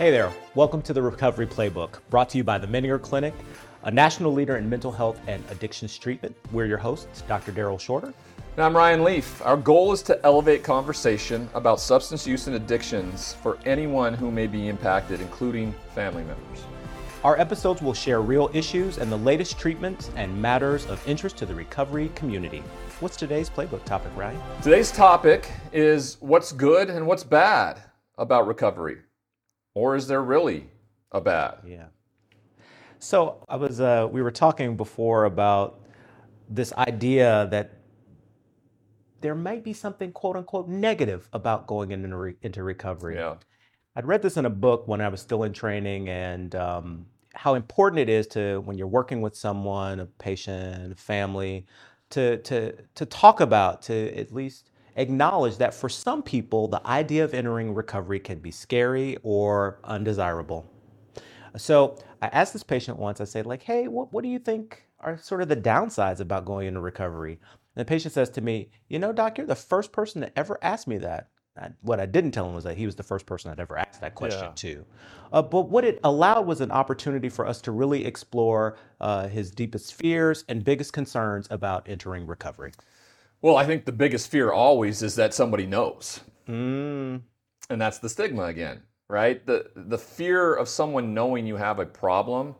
Hey there, welcome to the Recovery Playbook, brought to you by the Menninger Clinic, a national leader in mental health and addictions treatment. We're your hosts, Dr. Daryl Shorter. And I'm Ryan Leaf. Our goal is to elevate conversation about substance use and addictions for anyone who may be impacted, including family members. Our episodes will share real issues and the latest treatments and matters of interest to the recovery community. What's today's playbook topic, Ryan? Today's topic is what's good and what's bad about recovery. Or is there really a bad? Yeah. So I was, uh, we were talking before about this idea that there might be something quote unquote negative about going into, re- into recovery. Yeah. I'd read this in a book when I was still in training, and um, how important it is to when you're working with someone, a patient, a family, to to to talk about, to at least acknowledge that for some people, the idea of entering recovery can be scary or undesirable. So I asked this patient once. I said, like, hey, what what do you think are sort of the downsides about going into recovery? And the patient says to me, you know, doc, you're the first person to ever ask me that. I, what I didn't tell him was that he was the first person I'd ever asked that question Yeah. to. Uh, but what it allowed was an opportunity for us to really explore uh, his deepest fears and biggest concerns about entering recovery. Well, I think the biggest fear always is that somebody knows. Mm, And that's the stigma again, right? The the fear of someone knowing you have a problem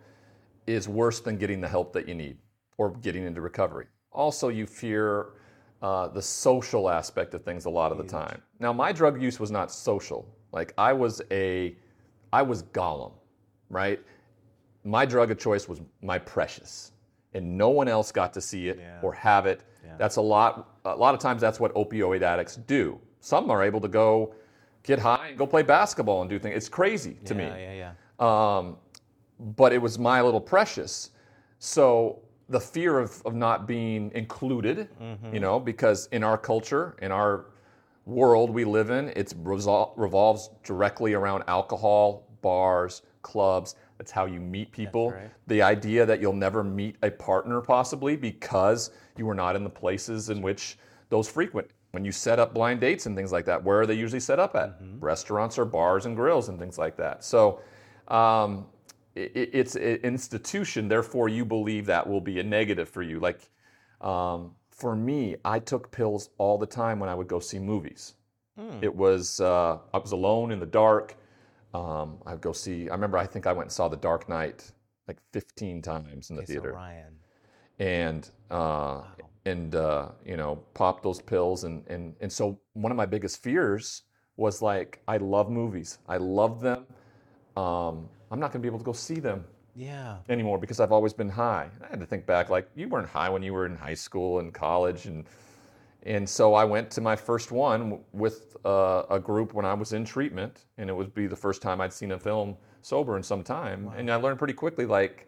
is worse than getting the help that you need or getting into recovery. Also, you fear uh, the social aspect of things a lot of the time. Now, my drug use was not social. Like I was a, I was Gollum, right? My drug of choice was my precious, and no one else got to see it Yeah. or have it. Yeah. That's a lot. A lot of times, that's what opioid addicts do. Some are able to go get high and go play basketball and do things. It's crazy to me. yeah, yeah, yeah. Um, but it was my little precious. So the fear of, of not being included, Mm-hmm. you know, because in our culture, in our world we live in, it revolves directly around alcohol, bars, clubs. That's how you meet people. right. The idea that you'll never meet a partner possibly because you were not in the places in which those frequent. When you set up blind dates and things like that, where are they usually set up at? Restaurants or bars and grills and things like that. So um, it, it's an institution, therefore you believe that will be a negative for you. Like um, for me, I took pills all the time when I would go see movies. It was uh, I was alone in the dark. Um, I'd go see. I remember I think I went and saw The Dark Knight like 15 times in the so theater Ryan. and uh, and uh, you know pop those pills and and and so one of my biggest fears was like I love movies I love them um, I'm not going to be able to go see them Yeah. anymore because I've always been high I had to think back like you weren't high when you were in high school and college and and so I went to my first one with uh, a group when I was in treatment and it would be the first time I'd seen a film sober in some time and I learned pretty quickly like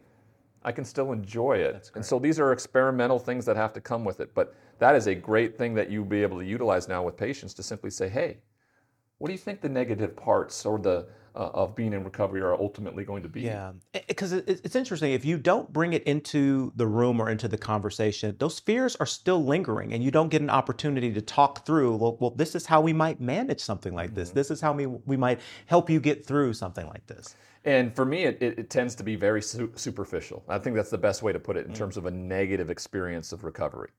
I can still enjoy it. And so these are experimental things that have to come with it. But that is a great thing that you'll be able to utilize now with patients to simply say, hey, what do you think the negative parts or the uh, of being in recovery are ultimately going to be? Yeah, because it's interesting. If you don't bring it into the room or into the conversation, those fears are still lingering, and you don't get an opportunity to talk through. Well, well this is how we might manage something like this. This is how we we might help you get through something like this. And for me, it, it, it tends to be very su- superficial. I think that's the best way to put it in terms of a negative experience of recovery.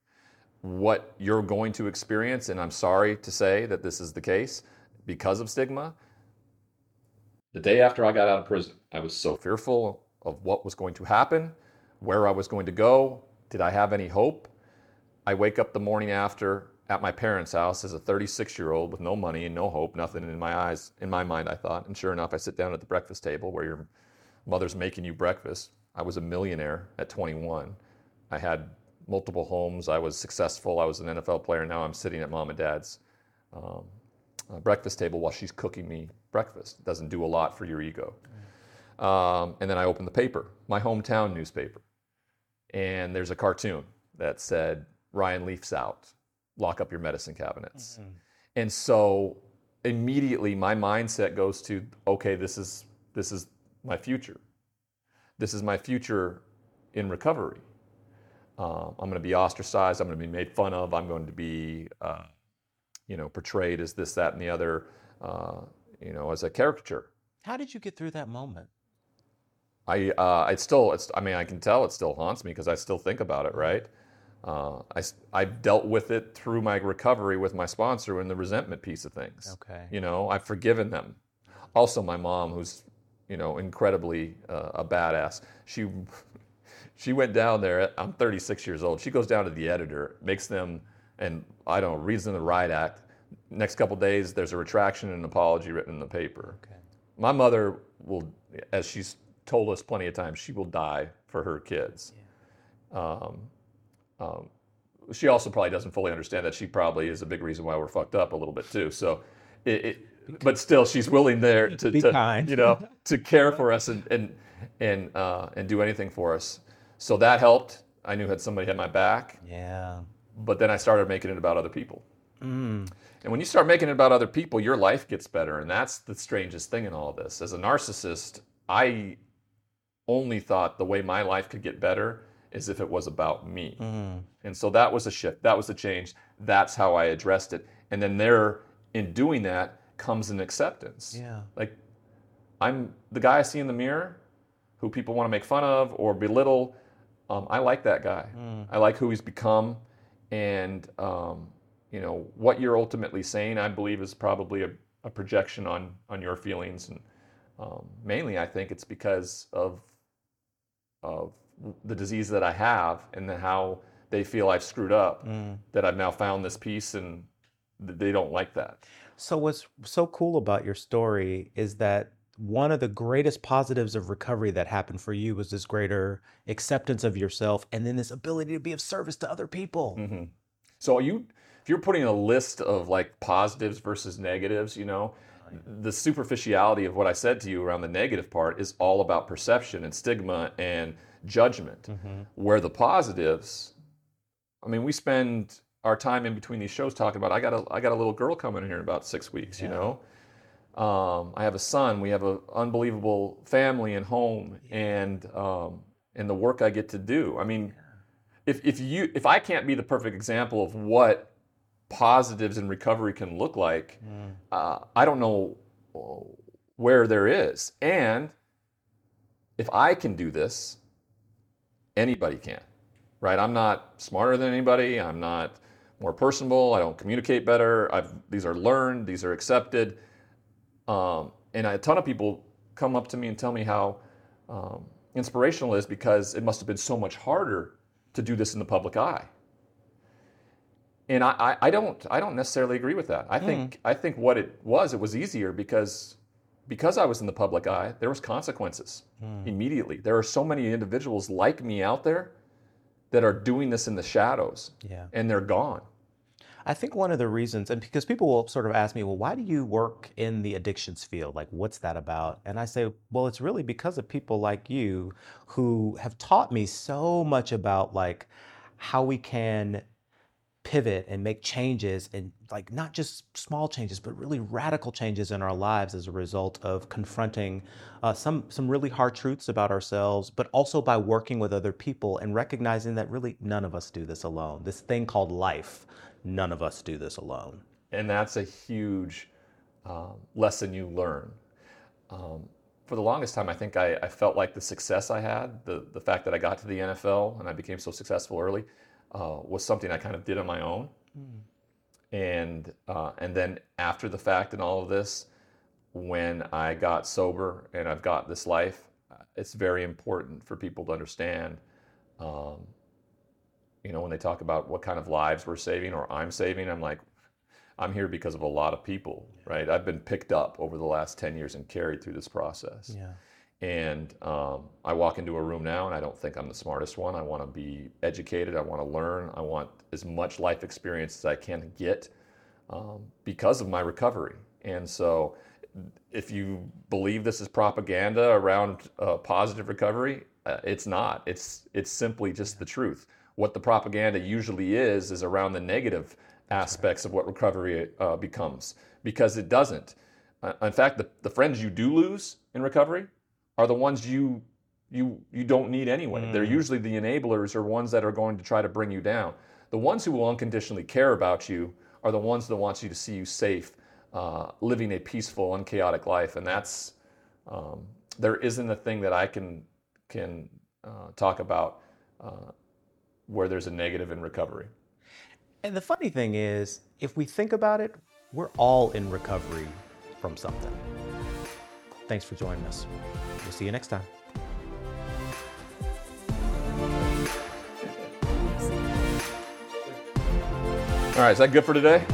What you're going to experience, and I'm sorry to say that this is the case because of stigma. The day after I got out of prison, I was so fearful of what was going to happen, where I was going to go. Did I have any hope? I wake up the morning after at my parents' house as a 36 year old with no money and no hope, nothing in my eyes, in my mind, I thought. And sure enough, I sit down at the breakfast table where your mother's making you breakfast. I was a millionaire at 21. I had multiple homes. I was successful. I was an NFL player. Now I'm sitting at mom and dad's um, uh, breakfast table while she's cooking me breakfast. It doesn't do a lot for your ego. Um, and then I opened the paper, my hometown newspaper. And there's a cartoon that said, Ryan Leaf's out, lock up your medicine cabinets. And so immediately my mindset goes to, okay, this is, this is my future. This is my future in recovery. Uh, I'm going to be ostracized. I'm going to be made fun of. I'm going to be, uh, you know, portrayed as this, that, and the other, uh, you know, as a caricature. How did you get through that moment? I uh, it still it's I mean I can tell it still haunts me because I still think about it right. Uh, I I've dealt with it through my recovery with my sponsor and the resentment piece of things. Okay. You know I've forgiven them. Also my mom who's you know incredibly uh, a badass. She she went down there. I'm 36 years old. She goes down to the editor, makes them and I don't know reads them the riot act. Next couple days there's a retraction and an apology written in the paper. Okay. My mother will, as she's told us plenty of times, she will die for her kids. Um, um, she also probably doesn't fully understand that she probably is a big reason why we're fucked up a little bit too. So, it, it, but still, she's willing there to, Be to kind. you know, to care for us and and and uh, and do anything for us. So that helped. I knew had somebody had my back, Yeah. but then I started making it about other people. Mm. And when you start making it about other people, your life gets better. And that's the strangest thing in all of this. As a narcissist, I only thought the way my life could get better is if it was about me. Mm. And so that was a shift. That was a change. That's how I addressed it. And then there, in doing that, comes an acceptance. Yeah. Like, I'm the guy I see in the mirror who people want to make fun of or belittle. Um, I like that guy. Mm. I like who he's become. And, um, you know, what you're ultimately saying, I believe, is probably a, a projection on, on your feelings. And um, mainly, I think it's because of, of the disease that I have and then how they feel I've screwed up Mm. that I've now found this peace and th- they don't like that. So what's so cool about your story is that one of the greatest positives of recovery that happened for you was this greater acceptance of yourself and then this ability to be of service to other people. hmm So you, if you're putting a list of like positives versus negatives, you know, the superficiality of what I said to you around the negative part is all about perception and stigma and judgment. Mhm. Where the positives, I mean, we spend our time in between these shows talking about. I got a I got a little girl coming in here in about six weeks. You know, um, I have a son. We have an unbelievable family and home, and um, and the work I get to do. I mean, if if you if I can't be the perfect example of what positives in recovery can look like, Mm. uh, I don't know where there is. And if I can do this, anybody can, right? I'm not smarter than anybody. I'm not more personable. I don't communicate better. I've, these are learned. These are accepted. Um, and a ton of people come up to me and tell me how um, inspirational it is because it must have been so much harder to do this in the public eye. And I, I, I don't I don't necessarily agree with that. I hmm. think I think what it was, it was easier because because I was in the public eye, there was consequences hmm. immediately. There are so many individuals like me out there that are doing this in the shadows Yeah. and they're gone. I think one of the reasons, and because people will sort of ask me, well, why do you work in the addictions field? Like, what's that about? And I say, well, it's really because of people like you who have taught me so much about like how we can pivot and make changes and like not just small changes but really radical changes in our lives as a result of confronting uh, some some really hard truths about ourselves but also by working with other people and recognizing that really none of us do this alone this thing called life none of us do this alone And that's a huge um, lesson you learn. Um, for the longest time, I think I, I felt like the success I had, the, the fact that I got to the NFL and I became so successful early, uh, was something I kind of did on my own. And uh, and then after the fact and all of this, when I got sober and I've got this life, uh, it's very important for people to understand. Um, you know, when they talk about what kind of lives we're saving or I'm saving, I'm like, I'm here because of a lot of people, right? I've been picked up over the last 10 years and carried through this process. yeah And um, I walk into a room now and I don't think I'm the smartest one. I want to be educated. I want to learn. I want as much life experience as I can get um, because of my recovery. And so, if you believe this is propaganda around uh, positive recovery, uh, it's not. It's it's simply just the truth. What the propaganda usually is is around the negative aspects of what recovery uh, becomes because it doesn't. Uh, in fact, the, the friends you do lose in recovery are the ones you you you don't need anyway. Mm. They're usually the enablers or ones that are going to try to bring you down. The ones who will unconditionally care about you are the ones that want you to see you safe, uh, living a peaceful, unchaotic life. And that's um, there isn't a thing that I can can uh, talk about uh, where there's a negative in recovery. And the funny thing is, if we think about it, we're all in recovery from something. Thanks for joining us. We'll see you next time. All right, is that good for today?